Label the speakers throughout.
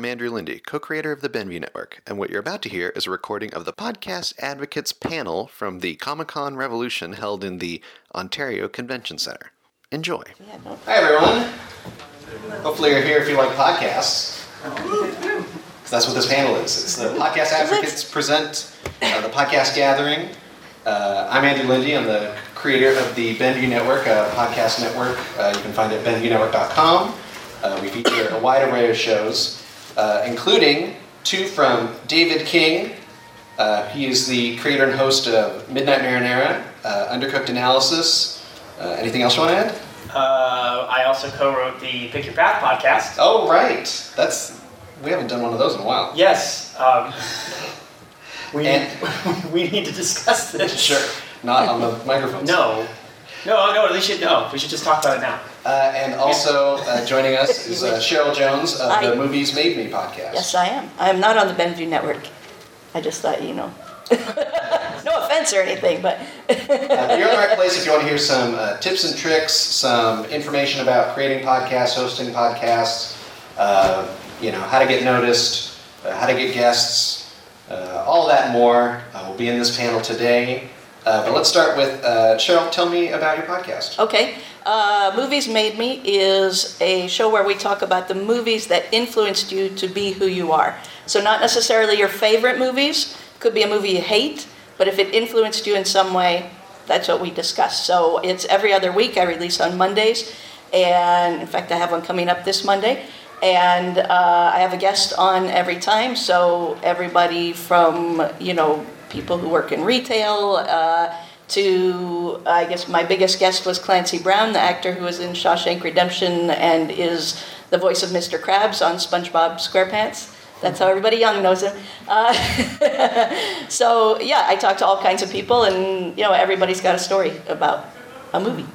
Speaker 1: I'm Andrew Lindy, co creator of the Benview Network, and what you're about to hear is a recording of the Podcast Advocates panel from the Comic Con Revolution held in the Ontario Convention Center. Enjoy. Hi, everyone. Hopefully, you're here if you like podcasts. 'Cause that's what this panel is. It's the Podcast Advocates present uh, the podcast gathering. Uh, I'm Andrew Lindy. I'm the creator of the Benview Network, a podcast network. Uh, you can find it at benviewnetwork.com. Uh, we feature a wide array of shows, uh, including two from David King. Uh, he is the creator and host of Midnight Marinara, uh, Undercooked Analysis. Uh, anything else you want to add?
Speaker 2: Uh, I also co-wrote the Pick Your Path podcast.
Speaker 1: Oh, right. That's we haven't done one of those in a while.
Speaker 2: Yes. Um, we,
Speaker 1: And-
Speaker 2: need, we need to discuss this.
Speaker 1: Sure. Not on the microphones.
Speaker 2: No. No, no, they should know. We should just talk about it now.
Speaker 1: Uh, and also uh, joining us is uh, Cheryl Jones of
Speaker 3: Hi.
Speaker 1: the Movies Made Me podcast.
Speaker 3: Yes, I am. I am not on the Benview Network. I just thought, you know. no offense or anything, but
Speaker 1: Uh, you're in the right place if you want to hear some uh, tips and tricks, some information about creating podcasts, hosting podcasts, uh, you know, how to get noticed, uh, how to get guests, uh, all that more uh, will be in this panel today. Uh, but let's start with uh, Cheryl. Tell me about your podcast.
Speaker 3: okay. Uh, Movies Made Me is a show where we talk about the movies that influenced you to be who you are. So, not necessarily your favorite movies, could be a movie you hate, but if it influenced you in some way, that's what we discuss. So, it's every other week. I release on Mondays. And in fact, I have one coming up this Monday. And uh, I have a guest on every time. So, everybody from, you know, people who work in retail uh, to, I guess, my biggest guest was Clancy Brown, the actor who was in Shawshank Redemption and is the voice of Mr. Krabs on SpongeBob SquarePants. That's how everybody young knows him. Uh, so yeah, I talk to all kinds of people, and you know, everybody's got a story about a movie.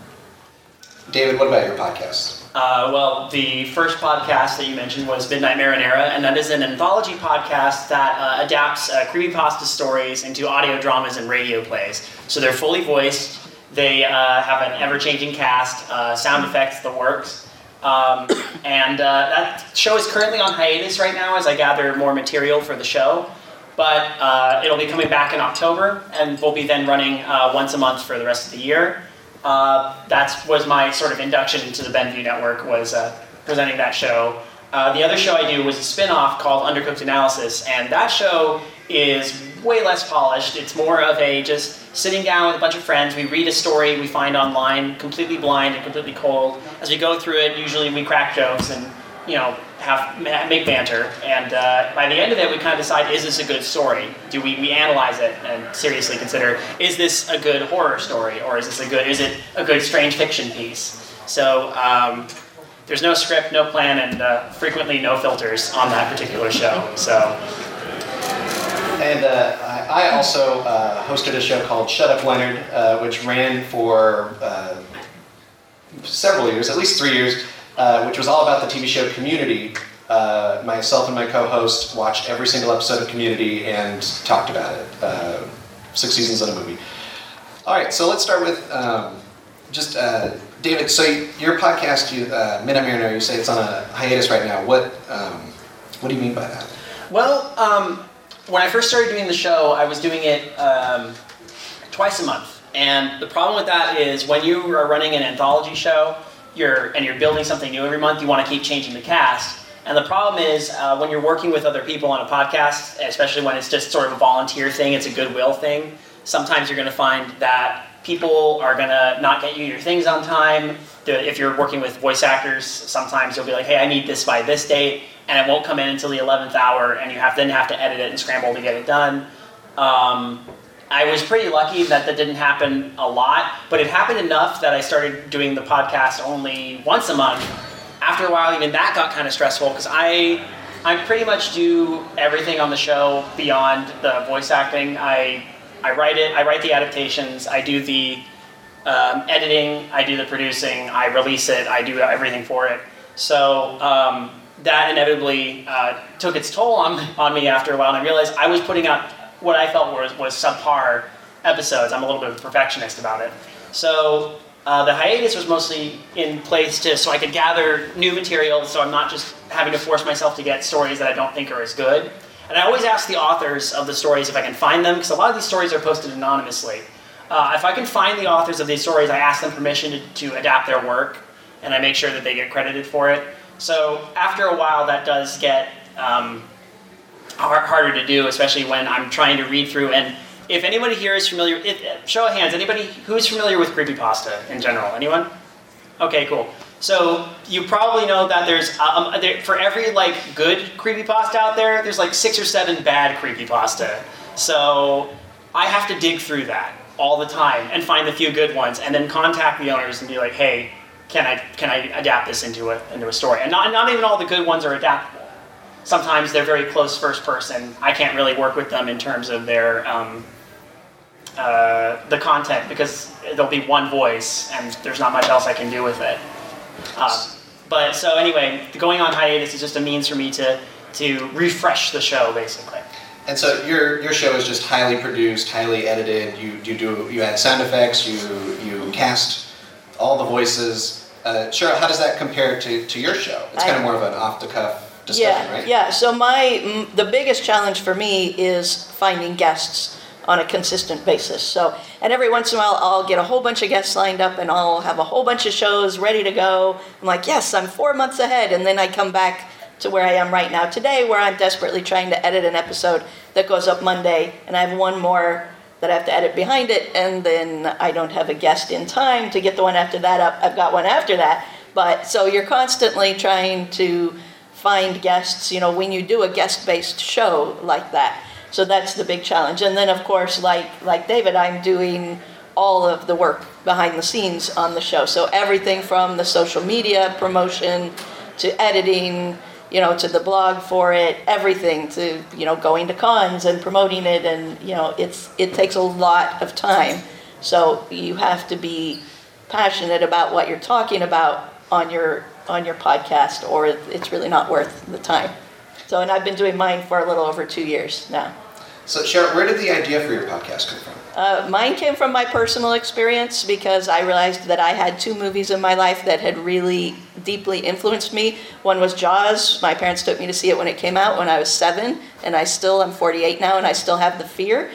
Speaker 1: David, what about your podcast?
Speaker 2: Uh, well, the first podcast that you mentioned was Midnight Marinara, and that is an anthology podcast that uh, adapts uh, creepypasta stories into audio dramas and radio plays. So they're fully voiced. They uh, have an ever-changing cast, uh, sound effects, the works. Um, and uh, that show is currently on hiatus right now as I gather more material for the show. But it'll be coming back in October, and we'll be then running once a month for the rest of the year. Uh, that was my sort of induction into the Benview Network was uh, presenting that show. Uh, the other show I do was a spin-off called Undercooked Analysis, and that show is way less polished. It's more of a just sitting down with a bunch of friends. We read a story we find online, completely blind and completely cold. As we go through it, usually we crack jokes and you know have make banter. And uh, by the end of it, we kind of decide: is this a good story? Do we, we analyze it and seriously consider: is this a good horror story, or is this a good is it a good strange fiction piece? So. Um, there's no script, no plan, and uh, frequently no filters on that particular show. So
Speaker 1: And uh, I also uh, hosted a show called Shut Up Leonard, uh, which ran for uh, several years, at least three years, uh, which was all about the TV show Community. Uh, myself and my co-host watched every single episode of Community and talked about it. Uh, six seasons in a movie. All right, so let's start with um, just uh, David. So your podcast, you, uh, Midnight Marinara, you say it's on a hiatus right now. What um, what do you mean by that?
Speaker 2: Well, um, when I first started doing the show, I was doing it um, twice a month, and the problem with that is when you are running an anthology show, you're and you're building something new every month, you want to keep changing the cast. And the problem is uh, when you're working with other people on a podcast, especially when it's just sort of a volunteer thing, it's a goodwill thing. Sometimes you're going to find that people are going to not get you your things on time. If you're working with voice actors, sometimes you'll be like, "Hey, I need this by this date," and it won't come in until the 11th hour, and you have then have to edit it and scramble to get it done. Um, I was pretty lucky that that didn't happen a lot, but it happened enough that I started doing the podcast only once a month. After a while, even that got kind of stressful because I, I pretty much do everything on the show beyond the voice acting. I, I write it, I write the adaptations, I do the um, editing, I do the producing, I release it, I do everything for it. So um, that inevitably uh, took its toll on, on me after a while, and I realized I was putting out what I felt was, was subpar episodes. I'm a little bit of a perfectionist about it. So Uh, the hiatus was mostly in place to so I could gather new material, so I'm not just having to force myself to get stories that I don't think are as good. And I always ask the authors of the stories if I can find them, because a lot of these stories are posted anonymously. Uh, if I can find the authors of these stories, I ask them permission to, to adapt their work, and I make sure that they get credited for it. So after a while, that does get um, hard, harder to do, especially when I'm trying to read through and if anybody here is familiar, show of hands, anybody who's familiar with creepypasta in general? Anyone? Okay, cool. So you probably know that there's um, there, for every like good creepypasta out there, there's like six or seven bad creepypasta. So I have to dig through that all the time and find the few good ones, and then contact the owners and be like, hey, can I can I adapt this into a into a story? And not not even all the good ones are adaptable. Sometimes they're very close first person. I can't really work with them in terms of their um, uh, the content because there'll be one voice and there's not much else I can do with it. Uh, but so anyway, going on hiatus is just a means for me to to refresh the show basically.
Speaker 1: And so your your show is just highly produced, highly edited. You you do you add sound effects. You you cast all the voices. Uh, sure. How does that compare to, to your show? It's kind of more of an off the cuff discussion,
Speaker 3: yeah,
Speaker 1: right?
Speaker 3: Yeah. So my the biggest challenge for me is finding guests on a consistent basis. So, and every once in a while, I'll get a whole bunch of guests lined up, and I'll have a whole bunch of shows ready to go. I'm like, yes, I'm four months ahead, and then I come back to where I am right now today, where I'm desperately trying to edit an episode that goes up Monday, and I have one more that I have to edit behind it, and then I don't have a guest in time to get the one after that up. I've got one after that, but so you're constantly trying to find guests. You know, when you do a guest-based show like that so that's the big challenge. And then, of course, like like David, I'm doing all of the work behind the scenes on the show. So everything from the social media promotion to editing, you know, to the blog for it, everything to you know going to cons and promoting it, and you know, it's it takes a lot of time. So you have to be passionate about what you're talking about on your on your podcast, or it's really not worth the time. So, and I've been doing mine for a little over two years now.
Speaker 1: So, Sharon, where did the idea for your podcast come from?
Speaker 3: Uh, mine came from my personal experience because I realized that I had two movies in my life that had really deeply influenced me. One was Jaws. My parents took me to see it when it came out when I was seven, and I still, I'm 48 now, and I still have the fear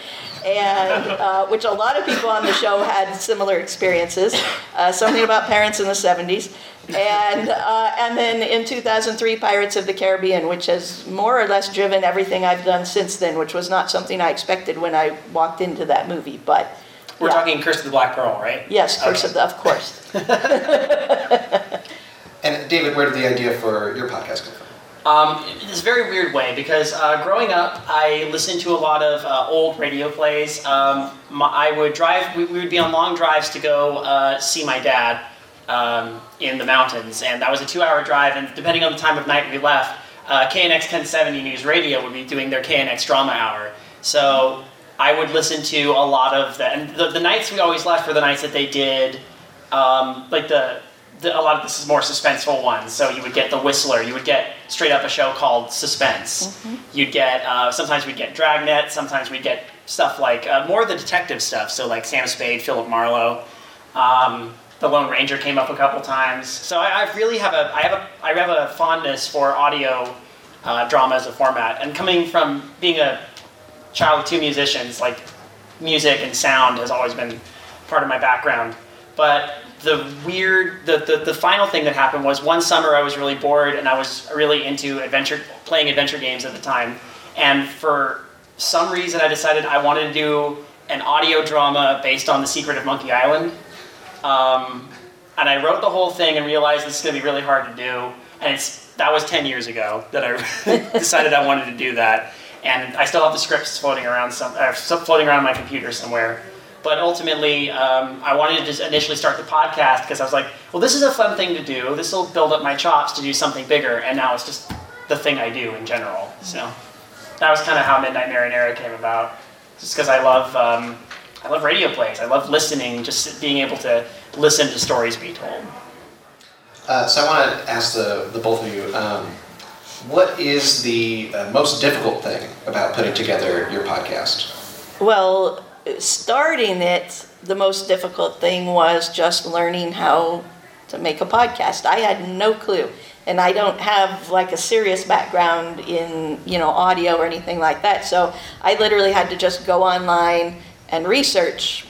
Speaker 3: and uh, which a lot of people on the show had similar experiences. Uh, something about parents in the 70s, and uh, and then in 2003, Pirates of the Caribbean, which has more or less driven everything I've done since then, which was not something I expected when I walked into that movie, but.
Speaker 2: We're yeah. talking Curse of the Black Pearl, right?
Speaker 3: Yes, Curse okay. of the, of course.
Speaker 1: and David, where did the idea for your podcast come from?
Speaker 2: Um, it's a very weird way because uh, growing up, I listened to a lot of uh, old radio plays. Um, my, I would drive, we, we, would be on long drives to go uh, see my dad um, in the mountains, and that was a two hour drive, and depending on the time of night we left, uh, KNX 1070 News Radio would be doing their KNX Drama Hour. So I would listen to a lot of that, and the, the nights we always left were the nights that they did, um, like the the, a lot of this is more suspenseful ones. So you would get The Whistler. You would get straight up a show called Suspense. Mm-hmm. You'd get uh, sometimes we'd get Dragnet. Sometimes we'd get stuff like uh, more of the detective stuff. So like Sam Spade, Philip Marlowe. Um, the Lone Ranger came up a couple times. So I, I, really have a I have a I have a fondness for audio uh, drama as a format. And coming from being a child of two musicians, like music and sound has always been part of my background. But the weird the, the, the final thing that happened was one summer I was really bored and I was really into adventure playing adventure games at the time and for some reason I decided I wanted to do an audio drama based on the secret of Monkey Island um, and I wrote the whole thing and realized this is going to be really hard to do and it's that was 10 years ago that I decided I wanted to do that and I still have the scripts floating around some uh, floating around my computer somewhere but ultimately, um, I wanted to just initially start the podcast because I was like, well, this is a fun thing to do. This will build up my chops to do something bigger. And now it's just the thing I do in general. So that was kind of how Midnight Marinara came about. Just because I love, um, I love radio plays. I love listening, just being able to listen to stories be told.
Speaker 1: Uh, so I want to ask the, the both of you, um, what is the uh, most difficult thing about putting together your podcast?
Speaker 3: Well, starting it the most difficult thing was just learning how to make a podcast. I had no clue. And I don't have like a serious background in, you know, audio or anything like that. So I literally had to just go online and research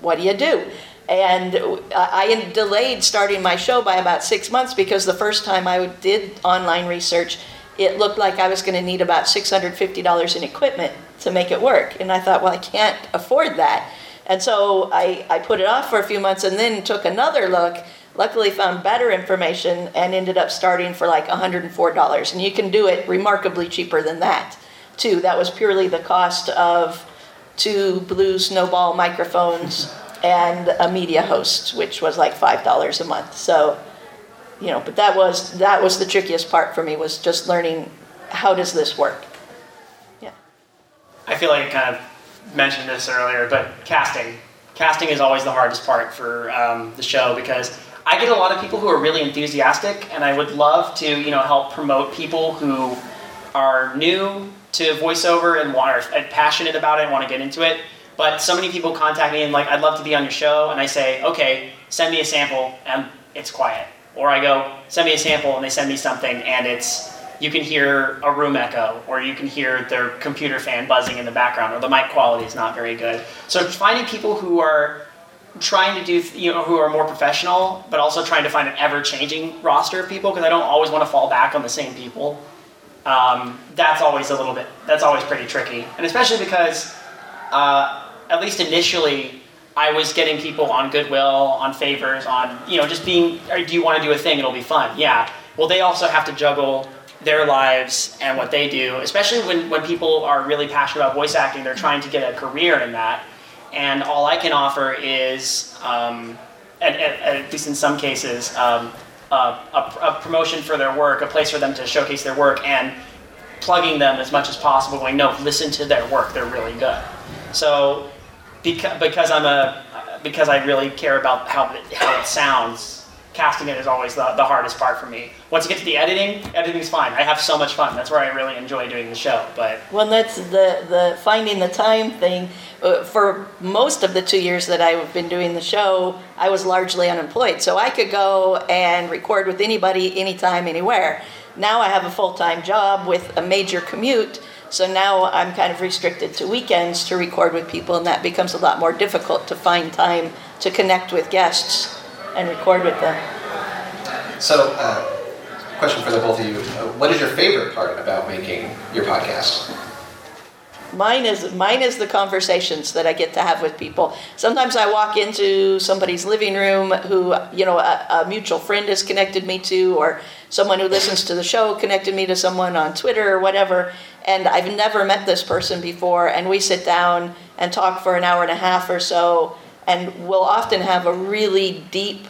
Speaker 3: what do you do? And I delayed starting my show by about six months because the first time I did online research, it looked like I was going to need about $650 in equipment to make it work. And I thought, well, I can't afford that. And so I, I put it off for a few months and then took another look. Luckily, found better information and ended up starting for like $104. And you can do it remarkably cheaper than that, too. That was purely the cost of two blue snowball microphones and a media host, which was like five dollars a month. So, you know, but that was that was the trickiest part for me was just learning how does this work. Yeah.
Speaker 2: I feel like I kind of mentioned this earlier, but casting, casting is always the hardest part for um, the show because I get a lot of people who are really enthusiastic, and I would love to, you know, help promote people who are new to voiceover and want are uh, passionate about it and want to get into it. But so many people contact me and like, I'd love to be on your show, and I say, okay, send me a sample, and it's quiet. Or I go, send me a sample, and they send me something, and it's you can hear a room echo, or you can hear their computer fan buzzing in the background, or the mic quality is not very good. So finding people who are trying to do, you know, who are more professional, but also trying to find an ever-changing roster of people, because I don't always want to fall back on the same people. Um, that's always a little bit, that's always pretty tricky, and especially because. Uh, at least initially, I was getting people on goodwill, on favors, on you know just being. Do you want to do a thing? It'll be fun. Yeah. Well, they also have to juggle their lives and what they do, especially when when people are really passionate about voice acting. They're trying to get a career in that, and all I can offer is, um, at, at, at, least in some cases, um, a, a, promotion for their work, a place for them to showcase their work, and plugging them as much as possible. Going, no, listen to their work. They're really good. So because, because I'm a because I really care about how how it sounds. Casting it is always the, the hardest part for me. Once you get to the editing, editing's fine. I have so much fun. That's where I really enjoy doing the show. But
Speaker 3: well, that's the the finding the time thing. Uh, for most of the two years that I've been doing the show, I was largely unemployed, so I could go and record with anybody, anytime, anywhere. Now I have a full time job with a major commute so now I'm kind of restricted to weekends to record with people, and that becomes a lot more difficult to find time to connect with guests and record with them.
Speaker 1: So, uh, question for the both of you: uh, What is your favorite part about making your podcast?
Speaker 3: Mine is mine is the conversations that I get to have with people. Sometimes I walk into somebody's living room who you know a, a mutual friend has connected me to, or someone who listens to the show connected me to someone on Twitter or whatever, and I've never met this person before, and we sit down and talk for an hour and a half or so, and we'll often have a really deep,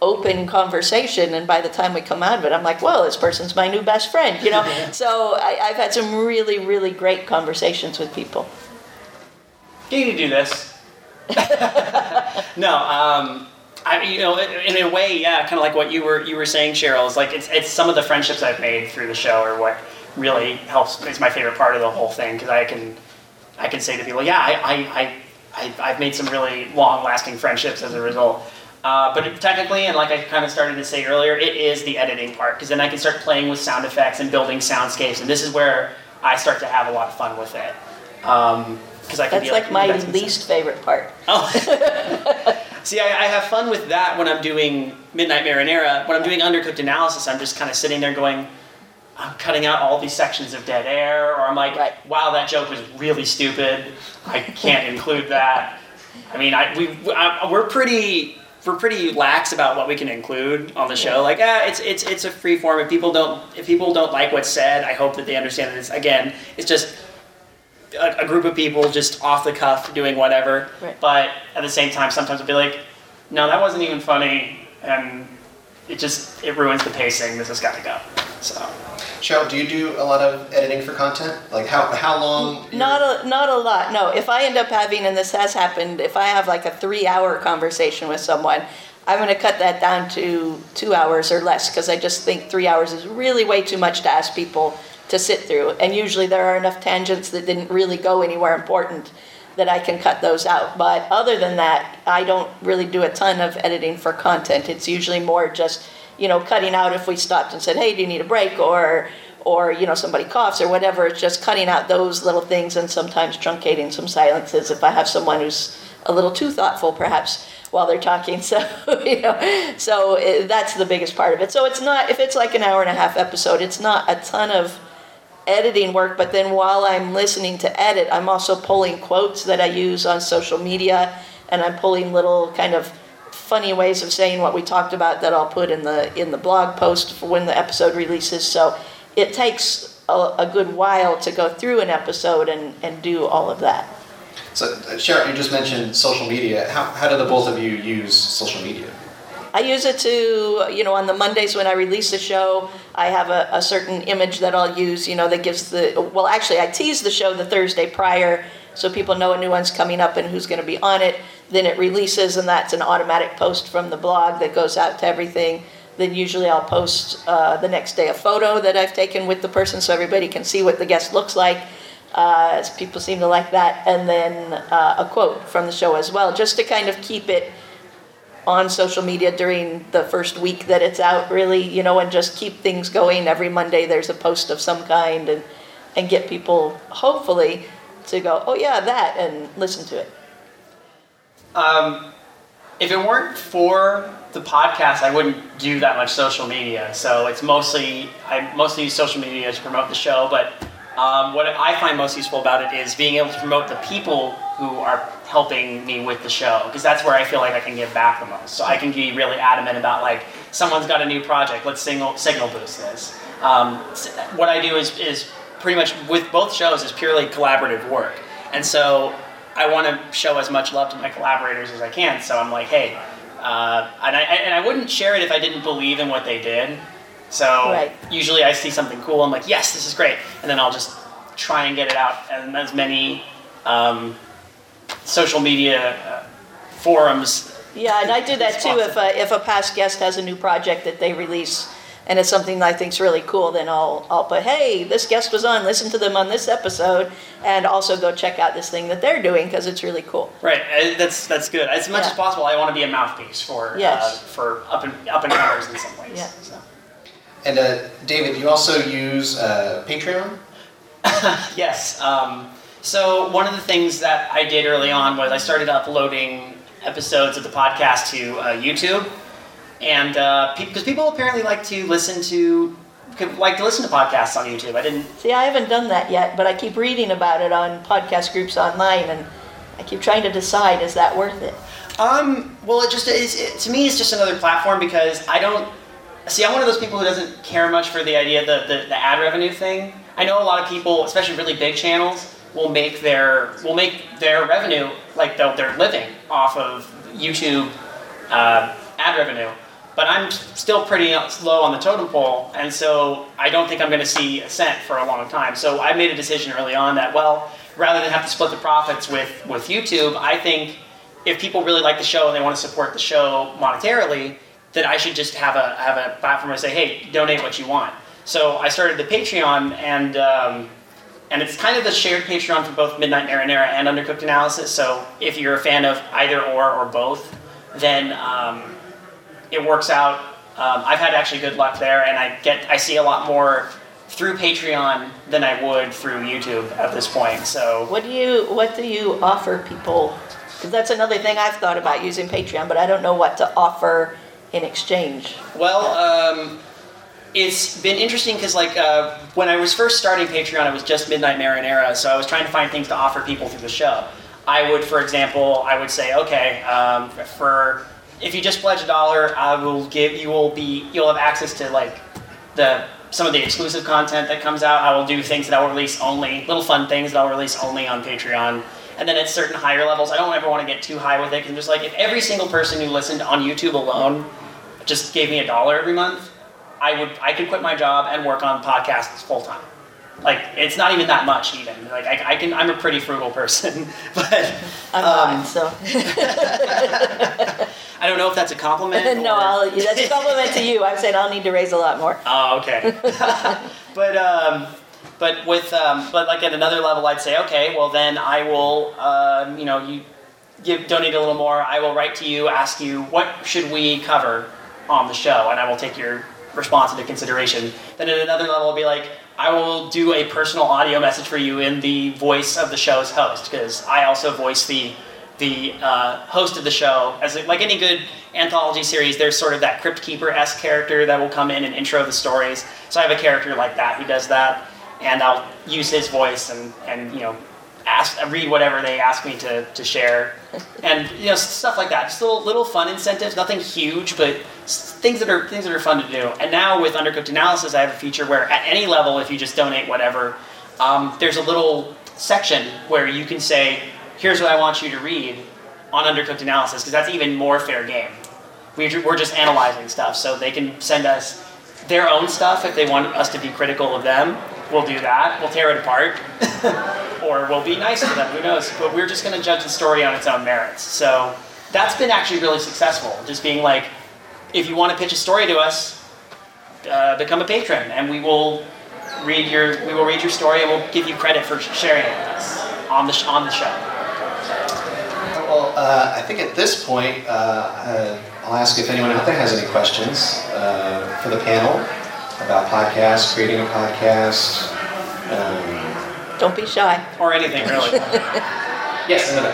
Speaker 3: open conversation. And by the time we come out of it, I'm like, well, this person's my new best friend, you know? so I, have had some really, really great conversations with people.
Speaker 2: can You do this. no, um, I, you know, in a way, yeah, kind of like what you were you were saying, Cheryl. Is like it's it's some of the friendships I've made through the show, or what really helps. It's my favorite part of the whole thing because I can, I can say to people, yeah, I, I, I, I've made some really long-lasting friendships as a result. Uh, but technically, and like I kind of started to say earlier, it is the editing part because then I can start playing with sound effects and building soundscapes, and this is where I start to have a lot of fun with it. Um,
Speaker 3: because I can that's like, like my least favorite part. Oh.
Speaker 2: See, I, I, have fun with that when I'm doing Midnight Marinara. When I'm doing undercooked analysis, I'm just kind of sitting there going, I'm cutting out all these sections of dead air, or I'm like, right. wow, that joke was really stupid. I can't include that. I mean, I, we, I, we're pretty we're pretty lax about what we can include on the show. Like, ah, it's it's it's a free form. If people don't if people don't like what's said, I hope that they understand that it's again, it's just a, a group of people just off the cuff doing whatever. Right. But at the same time, sometimes I'll be like, no, that wasn't even funny, and it just it ruins the pacing. This has got to go. So.
Speaker 1: Cheryl, do you do a lot of editing for content? Like how how long?
Speaker 3: Not a not a lot. No. If I end up having, and this has happened, if I have like a three hour conversation with someone, I'm going to cut that down to two hours or less because I just think three hours is really way too much to ask people to sit through. And usually there are enough tangents that didn't really go anywhere important that I can cut those out. But other than that, I don't really do a ton of editing for content. It's usually more just, you know, cutting out if we stopped and said, hey, do you need a break? Or, or you know, somebody coughs or whatever. It's just cutting out those little things and sometimes truncating some silences if I have someone who's a little too thoughtful, perhaps while they're talking. So you know, so it, that's the biggest part of it. So it's not if it's like an hour and a half episode, it's not a ton of editing work. But then while I'm listening to edit, I'm also pulling quotes that I use on social media, and I'm pulling little kind of funny ways of saying what we talked about that I'll put in the in the blog post for when the episode releases. So it takes a, a good while to go through an episode and, and do all of that.
Speaker 1: So, uh, Sharon, you just mentioned social media. How, how do the both of you use social media?
Speaker 3: I use it to, you know, on the Mondays when I release the show, I have a, a, certain image that I'll use, you know, that gives the, well, actually, I tease the show the Thursday prior so people know a new one's coming up and who's going to be on it. Then it releases, and that's an automatic post from the blog that goes out to everything. Then usually I'll post uh, the next day a photo that I've taken with the person so everybody can see what the guest looks like. Uh, people seem to like that. And then uh, a quote from the show as well, just to kind of keep it on social media during the first week that it's out, really, you know, and just keep things going. Every Monday there's a post of some kind and, and get people, hopefully, to go, oh, yeah, that, and listen to it.
Speaker 2: Um, if it weren't for the podcast, I wouldn't do that much social media. So it's mostly, I mostly use social media to promote the show, but um, what I find most useful about it is being able to promote the people who are helping me with the show because that's where I feel like I can give back the most. So I can be really adamant about like someone's got a new project, let's signal signal boost this. Um, what I do is is pretty much with both shows is purely collaborative work, and so I want to show as much love to my collaborators as I can. So I'm like, hey, uh, and I and I wouldn't share it if I didn't believe in what they did. So right. usually I see something cool, I'm like, yes, this is great, and then I'll just try and get it out and as many um, social media uh, forums.
Speaker 3: Yeah, and I do that too. If a, if a past guest has a new project that they release and it's something that I think is really cool, then I'll I'll put, hey, this guest was on, listen to them on this episode, and also go check out this thing that they're doing because it's really cool.
Speaker 2: Right, uh, that's that's good. As much yeah. as possible, I want to be a mouthpiece for yes. uh, for up and up and comers in some ways. Yeah. So.
Speaker 1: And uh, David, you also use uh, Patreon?
Speaker 2: yes. Um, so one of the things that I did early on was I started uploading episodes of the podcast to uh, YouTube, and because uh, pe- people apparently like to listen to like to listen to podcasts on YouTube. I didn't
Speaker 3: see. I haven't done that yet, but I keep reading about it on podcast groups online, and I keep trying to decide is that worth it.
Speaker 2: Um. Well, it just is. It, to me, it's just another platform because I don't See, I'm one of those people who doesn't care much for the idea of the, the, the ad revenue thing. I know a lot of people, especially really big channels, will make their will make their revenue like they're, they're living off of YouTube uh, ad revenue. But I'm still pretty low on the totem pole, and so I don't think I'm going to see a cent for a long time. So I made a decision early on that well, rather than have to split the profits with with YouTube, I think if people really like the show and they want to support the show monetarily, that I should just have a have a platform to say, hey, donate what you want. So I started the Patreon, and um, and it's kind of the shared Patreon for both Midnight Marinara and Undercooked Analysis. So if you're a fan of either or or both, then um, it works out. Um, I've had actually good luck there, and I get I see a lot more through Patreon than I would through YouTube at this point. So
Speaker 3: what do you what do you offer people? Because that's another thing I've thought about using Patreon, but I don't know what to offer in exchange?
Speaker 2: Well, um, it's been interesting because like uh, when I was first starting Patreon, it was just Midnight Marinara, so I was trying to find things to offer people through the show. I would, for example, I would say, okay, um, for if you just pledge a dollar, I will give you will be you'll have access to like the some of the exclusive content that comes out. I will do things that I'll release only, little fun things that I'll release only on Patreon. And then at certain higher levels, I don't ever want to get too high with it because I'm just like, if every single person who listened on YouTube alone just gave me a dollar every month, I would I could quit my job and work on podcasts full time. Like it's not even that much even. Like I, I can I'm a pretty frugal person, but
Speaker 3: I'm um, not, so.
Speaker 2: I don't know if that's a compliment.
Speaker 3: no, I'll, that's a compliment to you. I'm saying I'll need to raise a lot more.
Speaker 2: Oh, okay. but um, but with um, but like at another level, I'd say, okay, well then I will, um, you know, you give donate a little more. I will write to you, ask you what should we cover on the show, and I will take your response into consideration. Then at another level, I'll be like, I will do a personal audio message for you in the voice of the show's host because I also voice the the uh, host of the show. As like any good anthology series, there's sort of that crypt keeper esque character that will come in and intro the stories. So I have a character like that who does that, and I'll use his voice and and you know ask read whatever they ask me to, to share. And you know stuff like that. Just little little fun incentives. Nothing huge but things that are things that are fun to do. And now with undercooked analysis i have a feature where at any level if you just donate whatever um, there's a little section where you can say here's what i want you to read on undercooked analysis because that's even more fair game. We're just analyzing stuff so they can send us their own stuff if they want us to be critical of them we'll do that. We'll tear it apart. or we'll be nice to them, who knows? But we're just going to judge the story on its own merits. So that's been actually really successful. Just being like, if you want to pitch a story to us, uh, become a patron, and we will read your we will read your story, and we'll give you credit for sharing it with us on the sh- on the show.
Speaker 1: Well, uh, I think at this point, uh, uh I'll ask if anyone out there has any questions uh, for the panel about podcasts, creating a podcast.
Speaker 3: Um, Don't be shy.
Speaker 2: Or anything, really.
Speaker 1: yes, another.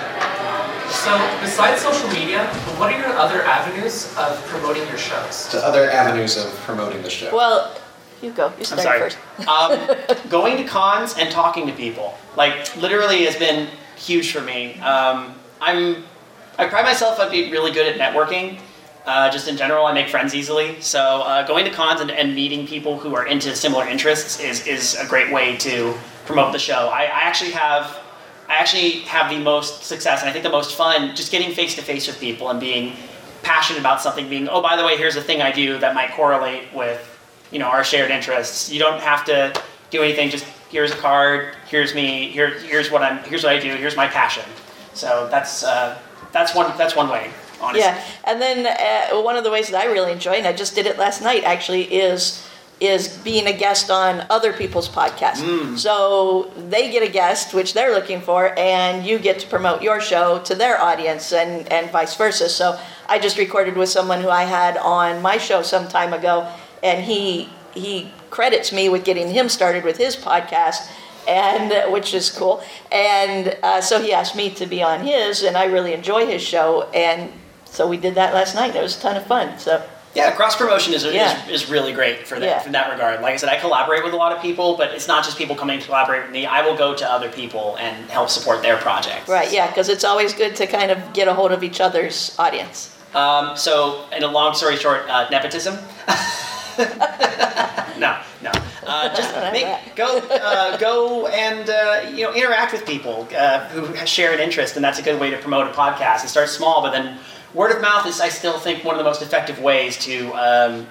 Speaker 4: So, besides social media, what are your other avenues of promoting your shows?
Speaker 1: The other avenues of promoting the show.
Speaker 3: Well, you go. You start first.
Speaker 2: um, going to cons and talking to people, like literally, has been huge for me. Um, I'm I pride myself on being really good at networking, uh, just in general, I make friends easily. So uh, going to cons and, and, meeting people who are into similar interests is, is a great way to promote the show. I, I actually have I actually have the most success and I think the most fun just getting face to face with people and being passionate about something. Being oh by the way, here's a thing I do that might correlate with you know our shared interests. You don't have to do anything. Just here's a card. Here's me. Here here's what I'm. Here's what I do. Here's my passion. So that's uh, that's one that's one way honestly.
Speaker 3: Yeah, and then uh, one of the ways that I really enjoy, and I just did it last night actually, is is being a guest on other people's podcasts. Mm. So they get a guest, which they're looking for, and you get to promote your show to their audience, and and vice versa. So I just recorded with someone who I had on my show some time ago, and he he credits me with getting him started with his podcast and which is cool. And uh, so he asked me to be on his, and I really enjoy his show. And so we did that last night. It was a ton of fun. So.
Speaker 2: Yeah, cross promotion is, yeah. is, is really great for that yeah. in that regard. Like I said, I collaborate with a lot of people, but it's not just people coming to collaborate with me. I will go to other people and help support their projects.
Speaker 3: Right. Yeah, because it's always good to kind of get a hold of each other's audience.
Speaker 2: Um, so, in a long story short, uh, nepotism. no, no. Uh, just make, go, uh, go and uh, you know interact with people uh, who share an interest, and that's a good way to promote a podcast. It starts small, but then word of mouth is, I still think, one of the most effective ways to um,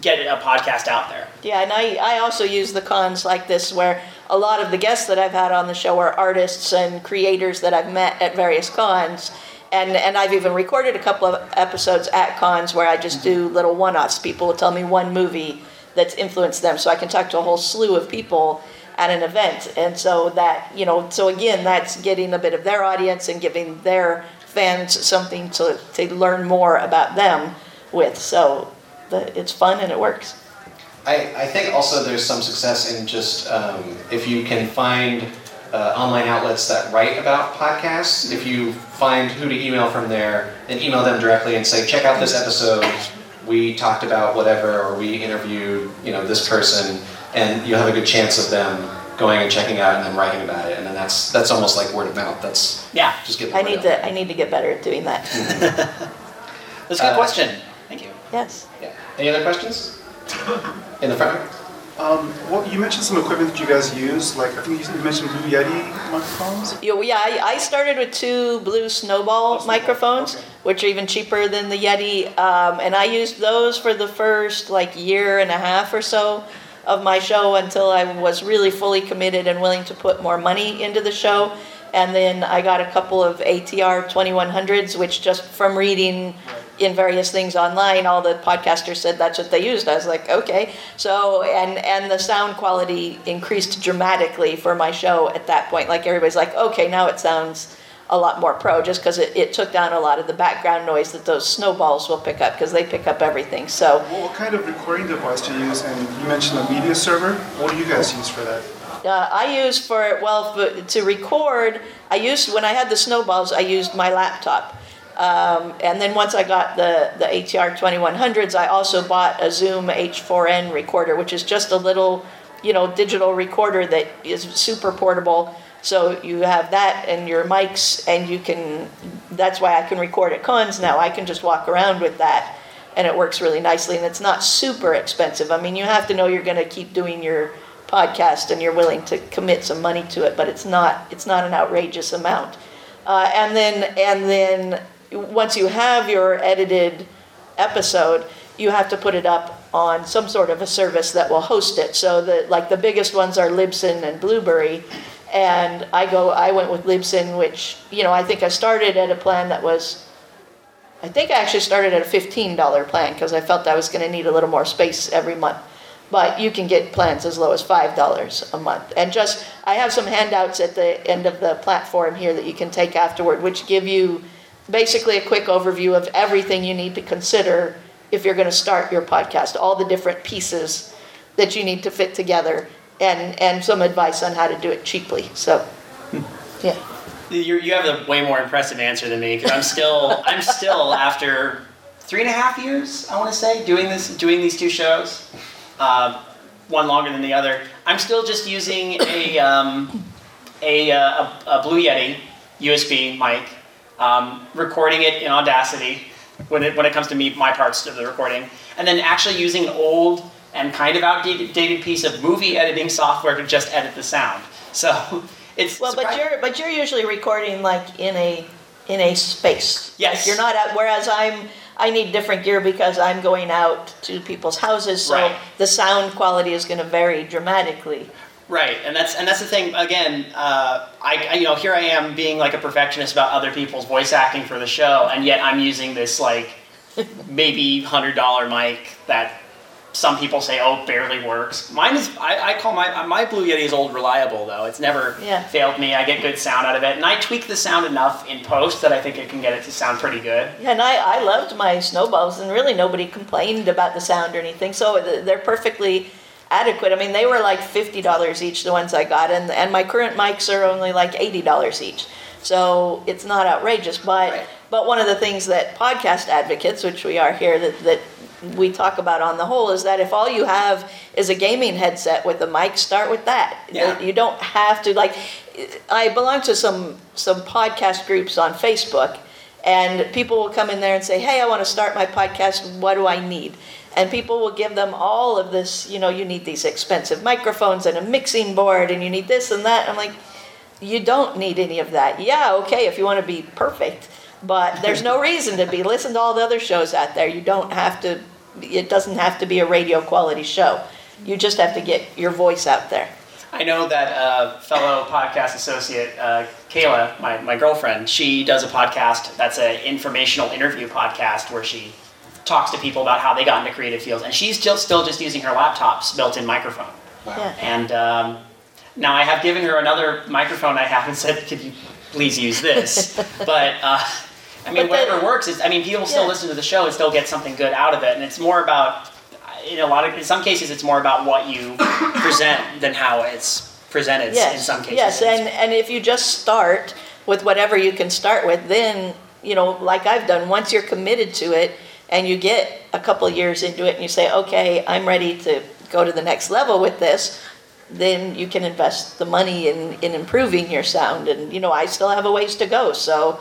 Speaker 2: get a podcast out there.
Speaker 3: Yeah, and I, I also use the cons like this where a lot of the guests that I've had on the show are artists and creators that I've met at various cons. And, and I've even recorded a couple of episodes at cons where I just do little one offs. People will tell me one movie that's influenced them, so I can talk to a whole slew of people at an event. And so that, you know, so again, that's getting a bit of their audience and giving their fans something to, to learn more about them with. So the, it's fun and it works.
Speaker 1: I, I think also there's some success in just um, if you can find uh, online outlets that write about podcasts, if you find who to email from there, then email them directly and say, check out this episode. We talked about whatever, or we interviewed, you know, this person, and you'll have a good chance of them going and checking out and then writing about it, and then that's that's almost like word of mouth. That's
Speaker 2: yeah.
Speaker 1: Just get.
Speaker 3: I need to I need to get better at doing that.
Speaker 2: that's a good uh, question. Thank you.
Speaker 3: Yes.
Speaker 1: Yeah. Any other questions? In the front.
Speaker 5: Um, well, you mentioned some equipment that you guys use. Like I think you mentioned Blue Yeti microphones.
Speaker 3: Yeah, yeah. I, I started with two Blue Snowball oh, microphones, okay. which are even cheaper than the Yeti, um, and I used those for the first like year and a half or so of my show until I was really fully committed and willing to put more money into the show. And then I got a couple of ATR 2100s, which just from reading in various things online. All the podcasters said that's what they used. I was like, okay. So and and the sound quality increased dramatically for my show at that point. Like everybody's like, okay, now it sounds a lot more pro just because it, it took down a lot of the background noise that those snowballs will pick up because they pick up everything. So
Speaker 5: Well, what kind of recording device do you use? And you mentioned a media server. What do you guys use for that?
Speaker 3: uh, I use for well for, to record. I used when I had the snowballs. I used my laptop, um, and then once I got the the ATR 2100s, I also bought a Zoom H4n recorder, which is just a little, you know, digital recorder that is super portable. So you have that and your mics, and you can. That's why I can record at cons now. I can just walk around with that, and it works really nicely. And it's not super expensive. I mean, you have to know you're going to keep doing your podcast and you're willing to commit some money to it, but it's not it's not an outrageous amount. Uh, and then and then once you have your edited episode, you have to put it up on some sort of a service that will host it. So the like the biggest ones are Libsyn and Blubrry, and I go I went with Libsyn, which you know I think I started at a plan that was. I think I actually started at a $15 plan because I felt I was going to need a little more space every month but you can get plans as low as five dollars a month and just i have some handouts at the end of the platform here that you can take afterward which give you basically a quick overview of everything you need to consider if you're going to start your podcast all the different pieces that you need to fit together and and some advice on how to do it cheaply so yeah
Speaker 2: you you have a way more impressive answer than me because I'm still I'm still after three and a half years I want to say doing this doing these two shows, uh, one longer than the other. I'm still just using a um, a, uh, a, a Blue Yeti USB mic, um, recording it in Audacity when it when it comes to me my parts of the recording, and then actually using an old and kind of outdated piece of movie editing software to just edit the sound. So it's
Speaker 3: well but you're but you're usually recording like in a in a space
Speaker 2: Yes.
Speaker 3: Like, you're not out whereas i'm i need different gear because i'm going out to people's houses so
Speaker 2: Right.
Speaker 3: the sound quality is going to vary dramatically
Speaker 2: Right, and that's and that's the thing. Again, uh, I, I you know here I am being like a perfectionist about other people's voice acting for the show, and yet I'm using this like maybe hundred dollar mic that some people say oh barely works. Mine is I, I call my my Blue Yeti is old reliable though. It's never
Speaker 3: Yeah.
Speaker 2: failed me. I get good sound out of it, and I tweak the sound enough in post that I think it can get it to sound pretty good.
Speaker 3: Yeah, and I, I loved my snowballs, and really nobody complained about the sound or anything. So they're perfectly adequate. I mean, they were like fifty dollars each, the ones I got, and and my current mics are only like eighty dollars each. So it's not outrageous, but
Speaker 2: Right.
Speaker 3: but one of the things that podcast advocates, which we are here, that that we talk about on the whole is that if all you have is a gaming headset with a mic, start with that.
Speaker 2: Yeah.
Speaker 3: You don't have to like. I belong to some some podcast groups on Facebook, and people will come in there and say, "Hey, I want to start my podcast. What do I need?" And people will give them all of this. You know, you need these expensive microphones and a mixing board, and you need this and that. I'm like, you don't need any of that. Yeah, okay, if you want to be perfect, but there's no reason to be. Listen to all the other shows out there. You don't have to. It doesn't have to be a radio quality show. You just have to get your voice out there.
Speaker 2: I know that uh, fellow podcast associate uh, Kayla, my, my girlfriend, she does a podcast that's an informational interview podcast where she talks to people about how they got into creative fields, and she's still still just using her laptop's built-in microphone.
Speaker 3: Yeah.
Speaker 2: And um, now I have given her another microphone I have and said, "Could you please use this?" but uh, I mean, whatever works is. I mean, people still
Speaker 3: Yeah.
Speaker 2: listen to the show and still get something good out of it, and it's more about. In a lot of, in some cases, it's more about what you present than how it's presented.
Speaker 3: Yes.
Speaker 2: In some cases,
Speaker 3: Yes, and and if you just start with whatever you can start with, then you know, like I've done, once you're committed to it and you get a couple years into it and you say, okay, I'm ready to go to the next level with this, then you can invest the money in, in improving your sound. And you know, I still have a ways to go, so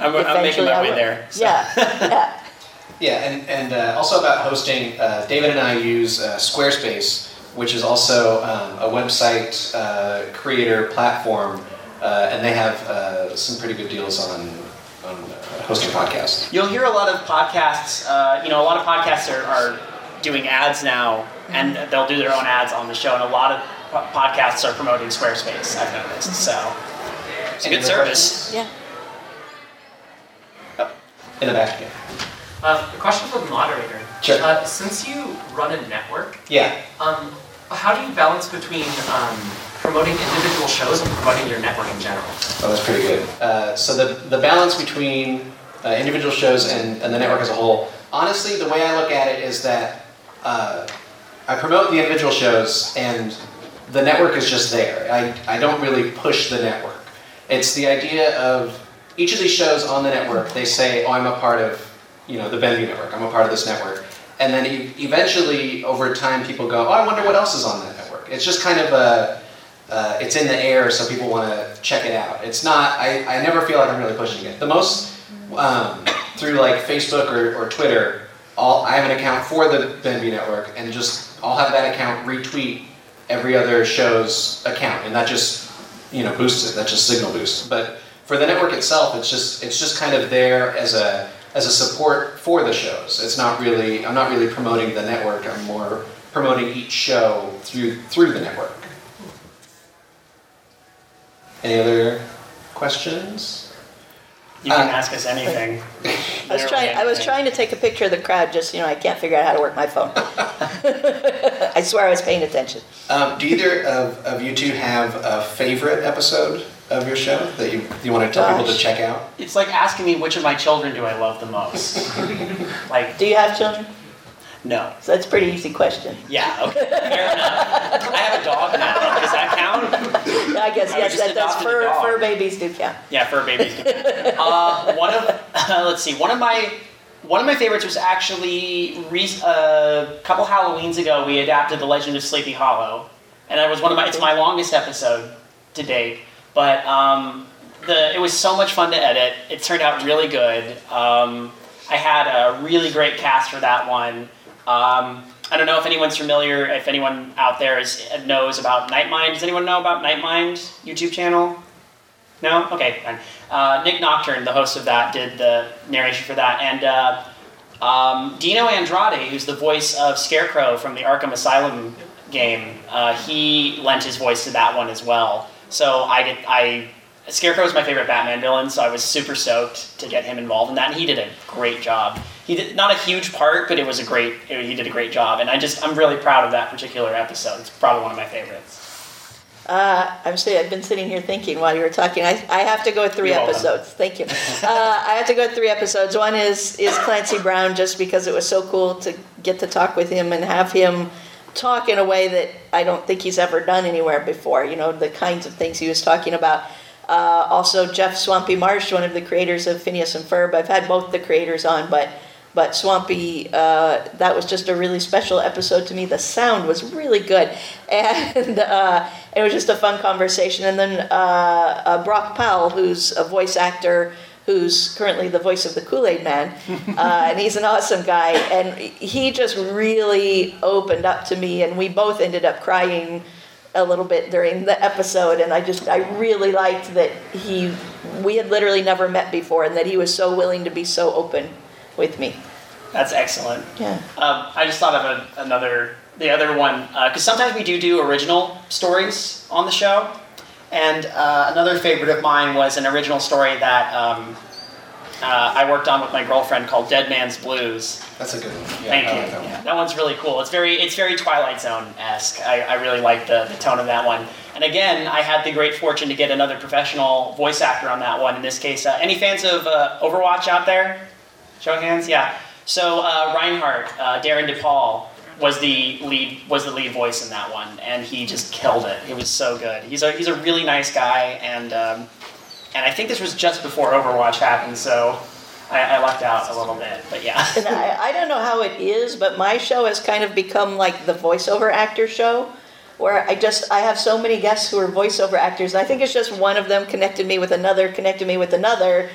Speaker 2: I'm, I'm making
Speaker 3: eventually
Speaker 2: my
Speaker 3: I
Speaker 2: way there. so.
Speaker 3: Yeah, yeah.
Speaker 6: Yeah, and, and uh, also about hosting, uh, David and I use uh, Squarespace, which is also um, a website uh, creator platform, uh, and they have uh, some pretty good deals on, on uh, hosting podcasts.
Speaker 2: You'll hear a lot of podcasts. Uh, you know, a lot of podcasts are, are doing ads now, and they'll do their own ads on the show. And a lot of podcasts are promoting Squarespace. I've noticed. So it's a good
Speaker 6: other
Speaker 2: service.
Speaker 3: Yeah.
Speaker 6: In the back, yeah.
Speaker 4: Uh, a question for the moderator.
Speaker 1: Sure.
Speaker 4: Uh, since you run a network,
Speaker 1: Yeah.
Speaker 4: um, how do you balance between um, promoting individual shows and promoting your network in general?
Speaker 1: Oh, that's pretty good. Uh, so the, the balance between uh, individual shows and, and the network as a whole, honestly, the way I look at it is that uh, I promote the individual shows and the network is just there. I, I don't really push the network. It's the idea of each of these shows on the network, they say, oh, I'm a part of, you know, the Benview network. I'm a part of this network. And then e- eventually, over time, people go, oh, I wonder what else is on that network. It's just kind of a, uh, it's in the air, so people want to check it out. It's not. I, I never feel like I'm really pushing it. The most um, through like Facebook or, or Twitter. All I have an account for the Benview Network, and just I'll have that account retweet every other show's account, and that just you know boosts it. That just signal boosts. But for the network itself, it's just it's just kind of there as a as a support for the shows. It's not really. I'm not really promoting the network. I'm more promoting each show through through the network. Any other questions?
Speaker 2: You can
Speaker 1: Uh,
Speaker 2: ask us anything.
Speaker 3: I was trying. I was trying to take a picture of the crowd. Just you know, I can't figure out how to work my phone. I swear I was paying attention.
Speaker 1: Um, do either of, of you two have a favorite episode of your show that you, you want to tell people to check out?
Speaker 2: It's like asking me which of my children do I love the most. like,
Speaker 3: Do you have children?
Speaker 2: no.
Speaker 3: So that's a pretty easy question.
Speaker 2: Yeah, okay, fair enough. I have a dog now. Does that count?
Speaker 3: I guess
Speaker 2: I
Speaker 3: yes,
Speaker 2: just
Speaker 3: that does. Fur fur babies do count.
Speaker 2: Yeah, fur babies. uh, one of let's see, one of my one of my favorites was actually re- a couple Halloweens ago. We adapted The Legend of Sleepy Hollow, and that was one of my. It's my longest episode to date, but um, the it was so much fun to edit. It turned out really good. Um, I had a really great cast for that one. Um, I don't know if anyone's familiar, if anyone out there is, knows about Nightmind. Does anyone know about Nightmind YouTube channel? No? Okay, fine. Uh, Nick Nocturne, the host of that, did the narration for that. And uh, um, Dino Andrade, who's the voice of Scarecrow from the Arkham Asylum game, uh, he lent his voice to that one as well. So I get, I Scarecrow is my favorite Batman villain, so I was super stoked to get him involved in that, and he did a great job. He did not a huge part, but it was a great. He did a great job, and I just I'm really proud of that particular episode. It's probably one of my favorites.
Speaker 3: Uh, I'm saying I've been sitting here thinking while you were talking. I, I have to go with 3
Speaker 2: You're
Speaker 3: episodes. Thank you. Uh, I have to go with three episodes. One is is Clancy Brown, just because it was so cool to get to talk with him and have him talk in a way that I don't think he's ever done anywhere before. You know, the kinds of things he was talking about. Uh, also, Jeff Swampy Marsh, one of the creators of Phineas and Ferb. I've had both the creators on, but but Swampy, uh, that was just a really special episode to me. The sound was really good, and uh, it was just a fun conversation. And then uh, uh, Brock Powell, who's a voice actor, who's currently the voice of the Kool Aid Man, uh, and he's an awesome guy. And he just really opened up to me, and we both ended up crying a little bit during the episode and I just I really liked that he we had literally never met before and that he was so willing to be so open with me.
Speaker 2: That's excellent.
Speaker 3: Yeah.
Speaker 2: Um, I just thought of a, another, the other one, because sometimes we do do original stories on the show, and uh, another favorite of mine was an original story that um, uh, I worked on with my girlfriend called Dead Man's Blues.
Speaker 1: That's a good one. Yeah,
Speaker 2: Thank you.
Speaker 1: like that one.
Speaker 2: Yeah, that one's really cool. It's very, it's very Twilight Zone esque. I, I really like the, the tone of that one. And again, I had the great fortune to get another professional voice actor on that one. In this case, uh, any fans of uh, Overwatch out there? Show of hands, yeah. So uh, Reinhardt, uh, Darin De Paul was the lead was the lead voice in that one, and he just killed it. It was so good. He's a he's a really nice guy, and um, and I think this was just before Overwatch happened, so I, I lucked out a little bit. But yeah.
Speaker 3: And I, I don't know how it is, but my show has kind of become like the voiceover actor show where I just I have so many guests who are voiceover actors and I think it's just one of them connected me with another, connected me with another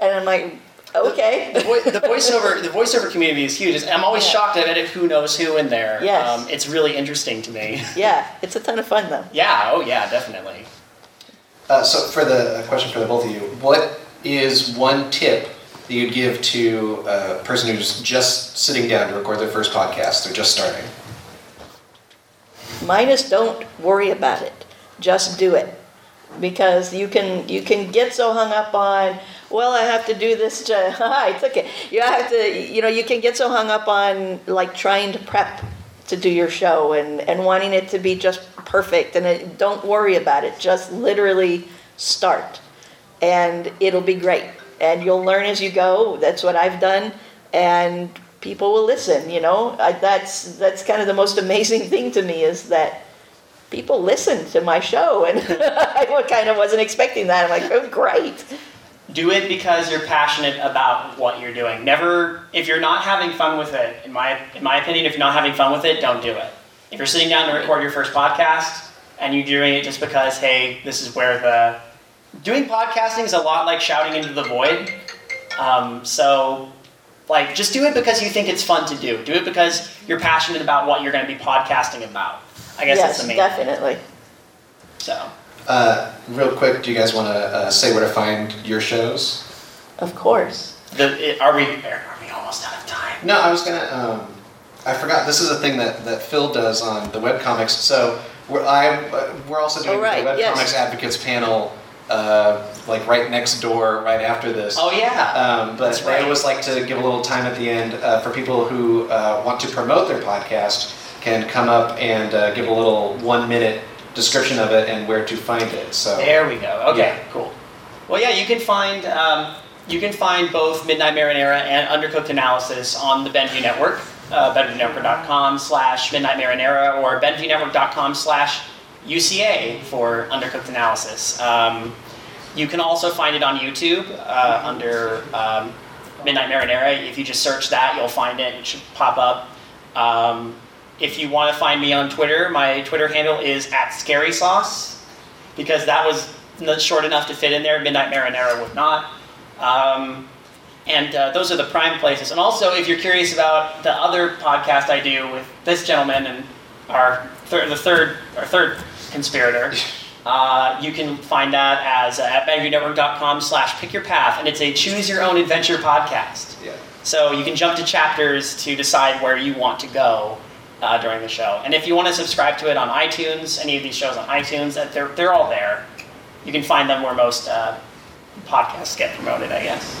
Speaker 3: and I'm like, okay.
Speaker 2: the, vo- the voiceover the voiceover community is huge. I'm always
Speaker 3: Yeah.
Speaker 2: shocked at it who knows who in there.
Speaker 3: Yes.
Speaker 2: Um, it's really interesting to me.
Speaker 3: Yeah, it's a ton of fun though.
Speaker 2: yeah. Oh yeah. Definitely.
Speaker 1: Uh, so for the a question for the both of you, what is one tip that you'd give to a person who's just sitting down to record their first podcast? They're just starting.
Speaker 3: Minus, don't worry about it. Just do it. Because you can you can get so hung up on, well, I have to do this to, I took it. You have to, you know, you can get so hung up on like trying to prep to do your show and, and wanting it to be just perfect. And it, don't worry about it. Just literally start and it'll be great. And you'll learn as you go. That's what I've done. And people will listen, you know. I, that's, that's kind of the most amazing thing to me is that people listen to my show. And I kind of wasn't expecting that. I'm like, oh, great.
Speaker 2: Do it because you're passionate about what you're doing. Never, if you're not having fun with it, in my in my opinion, if you're not having fun with it, don't do it. If you're sitting down to record your first podcast and you're doing it just because, hey, this is where the doing podcasting is a lot like shouting into the void. Um, so, like, just do it because you think it's fun to do. Do it because you're passionate about what you're going to be podcasting about. I guess that's
Speaker 3: yes,
Speaker 2: the main.
Speaker 3: definitely.
Speaker 2: So.
Speaker 6: Uh, real quick, do you guys want to uh, say where to find your shows?
Speaker 3: Of course.
Speaker 2: The, it, are we are we almost out of time?
Speaker 6: No, I was gonna. Um, I forgot. This is a thing that, that Phil does on the webcomics. So we're I uh, we're also doing
Speaker 3: Oh, right,
Speaker 6: the webcomics
Speaker 3: yes.
Speaker 6: advocates panel, uh, like right next door, right after this.
Speaker 2: Oh yeah.
Speaker 6: Um, but
Speaker 2: That's right.
Speaker 6: I always like to give a little time at the end uh, for people who uh, want to promote their podcast can come up and uh, give a little one minute description of it and where to find it. So
Speaker 2: There we go. Okay,
Speaker 6: Yeah.
Speaker 2: cool. Well, yeah, you can find um, you can find both Midnight Marinara and Undercooked Analysis on the Benview Network, uh, BenviewNetwork.com slash Midnight Marinara or BenviewNetwork.com slash UCA for Undercooked Analysis. Um, you can also find it on YouTube uh, under um, Midnight Marinara. If you just search that, you'll find it. It should pop up. Um, if you want to find me on Twitter, my Twitter handle is at Scary Sauce because that was n- short enough to fit in there. Midnight Marinara would not. Um, and uh, those are the prime places. And also, if you're curious about the other podcast I do with this gentleman and our third, the third, our third conspirator, uh, you can find that as uh, at BangryNetwork.com slash pick your path. And it's a choose your own adventure podcast.
Speaker 6: yeah.
Speaker 2: So you can jump to chapters to decide where you want to go uh, during the show. And if you want to subscribe to it on iTunes, any of these shows on iTunes, they're, they're all there. You can find them where most uh, podcasts get promoted, I guess.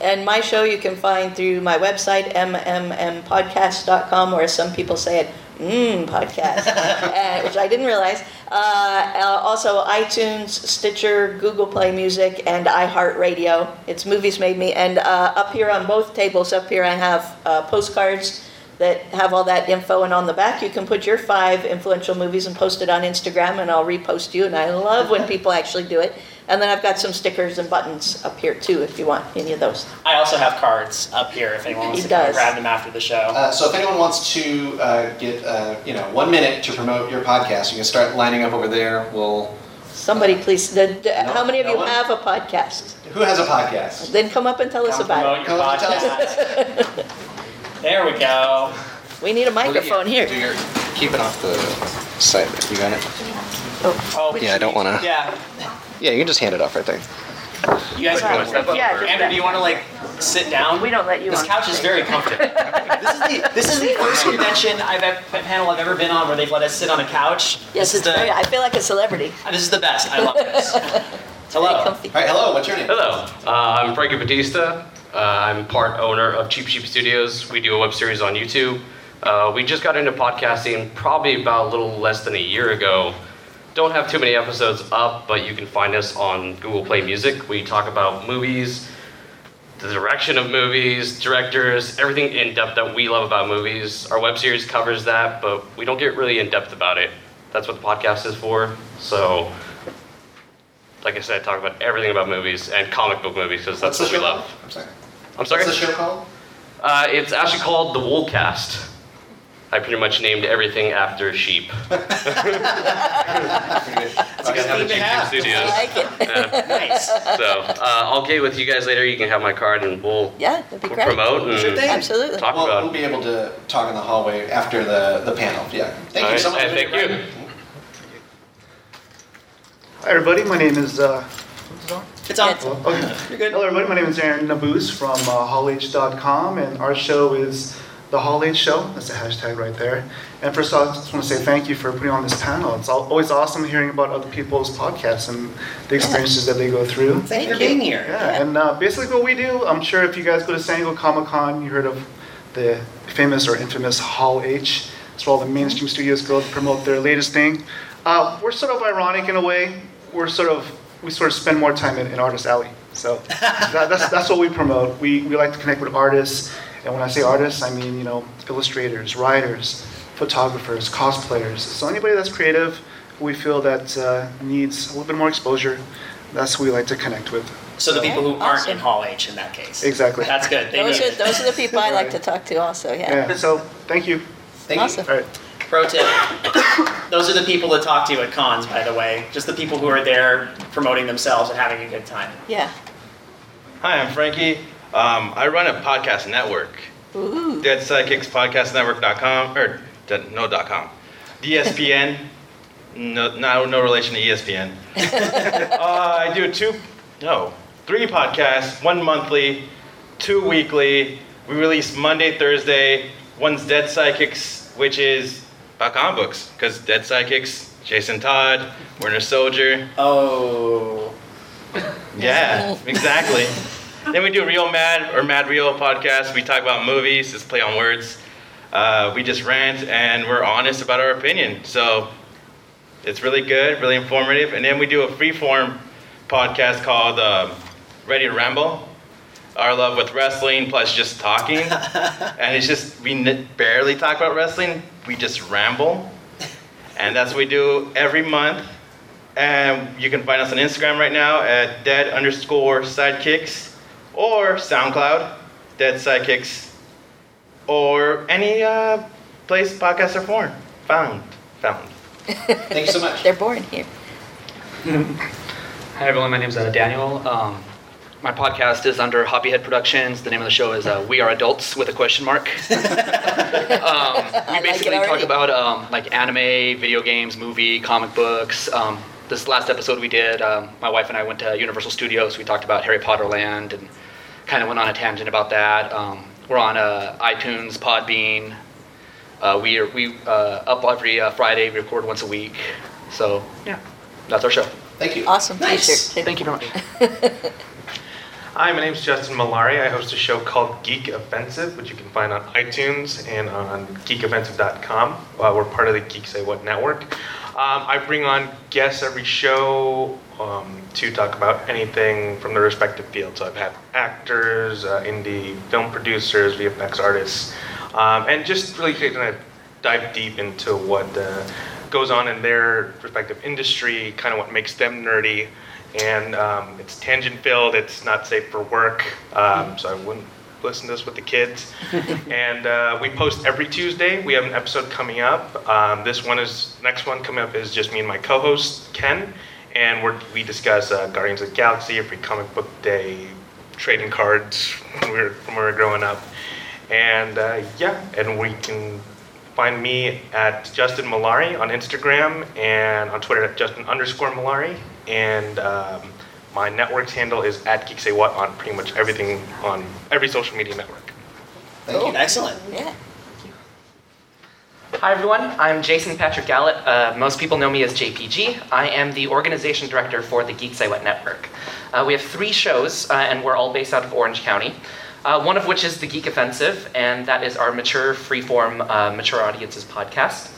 Speaker 3: And my show you can find through my website, mmmpodcast.com, or as some people say it, mmm, podcast, uh, which I didn't realize. Uh, uh, also, iTunes, Stitcher, Google Play Music, and iHeartRadio. It's Movies Made Me. And uh, up here on both tables, up here, I have uh, postcards that have all that info. And on the back, you can put your five influential movies and post it on Instagram, and I'll repost you. And I love when people actually do it. And then I've got some stickers and buttons up here too, if you want any of those.
Speaker 2: I also have cards up here if anyone wants
Speaker 3: He
Speaker 2: to
Speaker 3: does.
Speaker 2: grab them after the show.
Speaker 6: Uh, so if anyone wants to uh, get uh, you know one minute to promote your podcast, you can start lining up over there. We'll.
Speaker 3: Somebody please, the, the-
Speaker 6: No-
Speaker 3: how many of
Speaker 6: no
Speaker 3: you
Speaker 6: one?
Speaker 3: have a podcast?
Speaker 6: Who has a podcast?
Speaker 3: Then come up and tell us about
Speaker 2: promote
Speaker 3: it.
Speaker 2: your
Speaker 6: Come on, tell us.
Speaker 2: podcast. there we go.
Speaker 3: We need a microphone here.
Speaker 1: Do your, keep it off the side. You got it?
Speaker 2: Oh,
Speaker 1: Yeah, I don't want to.
Speaker 2: yeah.
Speaker 1: Yeah, you can just hand it off right there.
Speaker 2: You guys
Speaker 4: wanna step up
Speaker 3: Yeah, just
Speaker 2: Andrew, do you want to like sit down?
Speaker 3: We don't let you
Speaker 2: This
Speaker 3: on
Speaker 2: couch is very comfortable. this is the this is the first convention I've ever, panel I've ever been on where they've let us sit on a couch.
Speaker 3: Yes,
Speaker 2: this
Speaker 3: it's
Speaker 2: is the
Speaker 3: very, I feel like a celebrity.
Speaker 2: this is the best. I love this.
Speaker 3: Very
Speaker 2: Hello.
Speaker 3: comfy.
Speaker 6: All right, hello. What's your name?
Speaker 7: Hello, uh, I'm Frankie Batista. Uh, I'm part owner of Cheap Sheep Studios. We do a web series on YouTube. Uh, we just got into podcasting probably about a little less than a year ago. Don't have too many episodes up, but you can find us on Google Play Music. We talk about movies, the direction of movies, directors, everything in depth that we love about movies. Our web series covers that, but we don't get really in depth about it. That's what the podcast is for. So, like I said, talk about everything about movies and comic book movies because that's what we love.
Speaker 6: Called? I'm sorry.
Speaker 7: I'm.
Speaker 6: What's the show called?
Speaker 7: Uh, it's actually called the Woolcast. I pretty much named everything after sheep.
Speaker 6: That's
Speaker 7: I have the
Speaker 2: theme to
Speaker 7: Cheap Studios.
Speaker 3: I like it.
Speaker 7: Yeah.
Speaker 2: Nice.
Speaker 7: So uh, I'll get with you guys later. You can have my card and we'll
Speaker 3: Yeah, that'd be great.
Speaker 7: promote and
Speaker 6: Sure thing.
Speaker 3: Absolutely.
Speaker 7: talk
Speaker 6: Well,
Speaker 7: about.
Speaker 6: we'll be able to talk in the hallway after the, the panel. Yeah. Thank
Speaker 7: All
Speaker 6: you
Speaker 7: right,
Speaker 6: so much.
Speaker 7: and thank you.
Speaker 5: Hi, everybody. My name is. Uh, what's it on?
Speaker 2: It's on.
Speaker 3: Yes.
Speaker 5: Okay.
Speaker 2: You're good.
Speaker 5: Hello, everybody. My name is Aaron Nabuz from uh, HallH.com, and our show is the Hall H Show. That's the hashtag right there. And first of all, I just want to say thank you for putting on this panel. It's always awesome hearing about other people's podcasts and the experiences that they go through.
Speaker 2: Thank you for being here.
Speaker 5: Yeah, and uh, basically what we do, I'm sure if you guys go to San Diego Comic Con, you heard of the famous or infamous Hall H. It's where all the mainstream studios go to promote their latest thing. Uh, we're sort of ironic in a way. We're sort of we sort of spend more time in, in Artist Alley. So that, that's that's what we promote. We we like to connect with artists, and when I say artists, I mean you know illustrators, writers, photographers, cosplayers. So anybody that's creative, we feel that uh, needs a little bit more exposure, that's who we like to connect with.
Speaker 2: So the people who aren't in Hall H in that case.
Speaker 5: Exactly.
Speaker 2: That's good. They
Speaker 3: Those
Speaker 2: need
Speaker 3: are, those are the people I like to talk to also, yeah.
Speaker 5: Yeah. So thank you.
Speaker 6: Thank
Speaker 3: Awesome.
Speaker 5: All right.
Speaker 2: Pro tip. Those are the people to talk to at cons, by the way. Just the people who are there promoting themselves and having a good time.
Speaker 3: Yeah.
Speaker 8: Hi, I'm Frankie. Um, I run a podcast network.
Speaker 3: Ooh.
Speaker 8: Dead Sidekicks Podcast Network.com or de- no dot com. DSPN. No, no, no relation to ESPN. uh, I do two, no, three podcasts. One monthly, two weekly. We release Monday, Thursday. One's Dead Sidekicks, which is about comic books, because Dead Sidekicks, Jason Todd, Winter Soldier.
Speaker 2: Oh.
Speaker 8: Yeah, exactly. then we do Real Mad or Mad Real podcast. We talk about movies, just play on words. Uh, we just rant and we're honest about our opinion. So it's really good, really informative. And then we do a freeform podcast called um, Ready to Ramble. Our love with wrestling plus just talking. and it's just, we n- barely talk about wrestling, we just ramble. And that's what we do every month. And you can find us on Instagram right now at dead underscore sidekicks or SoundCloud, dead sidekicks, or any uh, place podcasts are found. Found. Found.
Speaker 6: Thank you so much.
Speaker 3: They're born here.
Speaker 9: Hi everyone, my name is uh, Daniel. Um, my podcast is under Hobbyhead Productions. The name of the show is uh, We Are Adults with a question mark. um, we
Speaker 3: like it
Speaker 9: basically talk about um, like anime, video games, movie, comic books. Um, this last episode we did, um, my wife and I went to Universal Studios. We talked about Harry Potter Land and kind of went on a tangent about that. Um, we're on uh, iTunes, Podbean. Uh, we are we uh, up every uh, Friday. We record once a week. So yeah, that's our show.
Speaker 6: Thank you.
Speaker 3: Awesome
Speaker 2: Nice.
Speaker 3: t-shirt. too.
Speaker 9: Thank you very much.
Speaker 10: Hi, my name is Justin Malari. I host a show called Geek Offensive, which you can find on iTunes and on geekoffensive.com. Uh, we're part of the Geek Say What network. Um, I bring on guests every show um, to talk about anything from their respective fields. So I've had actors, uh, indie film producers, VFX artists, um, and just really kind of dive deep into what uh, goes on in their respective industry, kind of what makes them nerdy and um, it's tangent filled. It's not safe for work, um, so I wouldn't listen to this with the kids. and uh, we post every Tuesday. We have an episode coming up. Um, this one is next one coming up is just me and my co-host Ken, and we're, we discuss uh, Guardians of the Galaxy, every Comic Book Day, trading cards when we were when we were growing up, and uh, yeah, and we can. Find me at Justin Malari on Instagram and on Twitter at Justin underscore Malari. And um, my network's handle is at Geek Say What on pretty much everything on every social media network.
Speaker 6: Thank you.
Speaker 2: Excellent.
Speaker 3: Yeah.
Speaker 4: Hi everyone, I'm Jason Patrick Gallett. Uh, most people know me as JPG. I am the organization director for the Geek Say What Network. Uh, we have three shows, uh, and we're all based out of Orange County. Uh, one of which is the Geek Offensive, and that is our mature, freeform, uh, mature audiences podcast.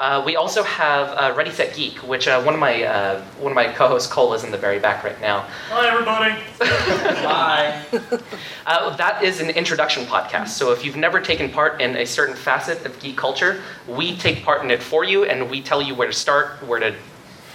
Speaker 4: Uh, we also have uh, Ready Set Geek, which uh, one of my uh, one of my co-hosts Cole is in the very back right now.
Speaker 2: Hi, everybody. Bye.
Speaker 4: Uh, that is an introduction podcast. So if you've never taken part in a certain facet of geek culture, we take part in it for you, and we tell you where to start, where to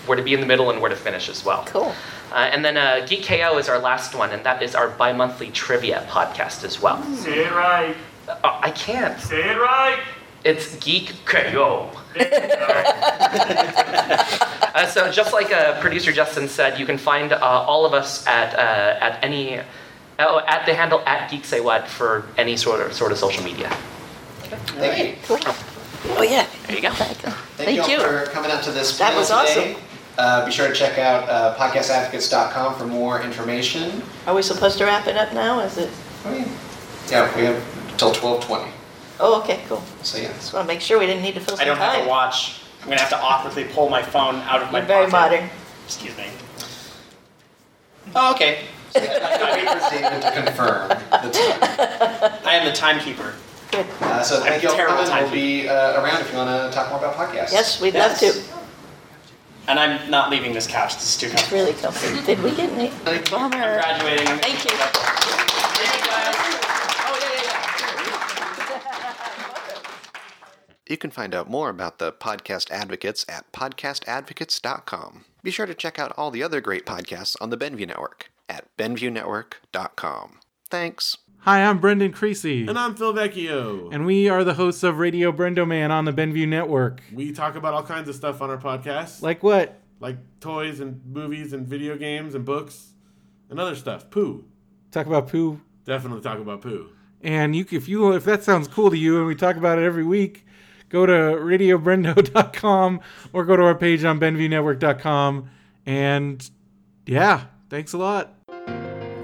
Speaker 4: where to be in the middle, and where to finish as well.
Speaker 3: Cool.
Speaker 4: Uh, and then uh, Geek KO is our last one, and that is our bi-monthly trivia podcast as well.
Speaker 10: Say it right.
Speaker 4: Uh, I can't.
Speaker 10: Say it right.
Speaker 4: It's Geek KO. Uh, so just like uh, producer Justin said, you can find uh, all of us at uh, at any oh, at the handle at Geek Say What for any sort of sort of social media.
Speaker 6: Thank you.
Speaker 3: Cool. Oh, yeah.
Speaker 4: There you go.
Speaker 3: Thank you.
Speaker 6: Thank,
Speaker 3: Thank
Speaker 6: you
Speaker 3: you.
Speaker 6: for coming out to this
Speaker 3: That was
Speaker 6: today. Uh, be sure to check out uh, podcastadvocates.com for more information.
Speaker 3: Are we supposed to wrap it up now? Is it?
Speaker 6: Oh, yeah. Yeah, we have till 1220.
Speaker 3: Oh, okay, cool.
Speaker 6: So yeah.
Speaker 3: Just want to make sure we didn't need to fill
Speaker 2: I
Speaker 3: some
Speaker 2: don't have a watch. I'm gonna have to awkwardly pull my phone out of my
Speaker 3: You're very
Speaker 2: pocket.
Speaker 3: modern.
Speaker 2: Excuse me. Oh, okay.
Speaker 6: I have to wait David to confirm the time.
Speaker 2: I am the timekeeper.
Speaker 3: Good.
Speaker 6: Uh, so thank
Speaker 2: I'm
Speaker 6: you all for coming. We'll be uh, around if you want to talk more about podcasts.
Speaker 3: Yes, we'd
Speaker 2: Yes.
Speaker 3: love to.
Speaker 2: And I'm not leaving this couch. This is too
Speaker 3: It's
Speaker 2: comfortable.
Speaker 3: really comfy. Did we get any?
Speaker 2: I'm
Speaker 3: Bummer.
Speaker 2: graduating. I'm
Speaker 3: Thank you.
Speaker 2: Thank you, guys.
Speaker 3: Oh, yeah, yeah, yeah.
Speaker 1: You can find out more about the Podcast Advocates at podcastadvocates.com. Be sure to check out all the other great podcasts on the Benview Network at benviewnetwork.com. Thanks.
Speaker 11: Hi, I'm Brendan Creasy.
Speaker 12: And I'm Phil Vecchio.
Speaker 11: And we are the hosts of Radio Brendo Man on the Benview Network.
Speaker 12: we talk about all kinds of stuff on our podcast,
Speaker 11: Like what?
Speaker 12: like toys and movies and video games and books and other stuff. Poo.
Speaker 11: Talk about poo.
Speaker 12: Definitely talk about poo.
Speaker 11: And you, if you, if that sounds cool to you, and we talk about it every week, go to radiobrendo.com or go to our page on benviewnetwork.com. And yeah, thanks a lot.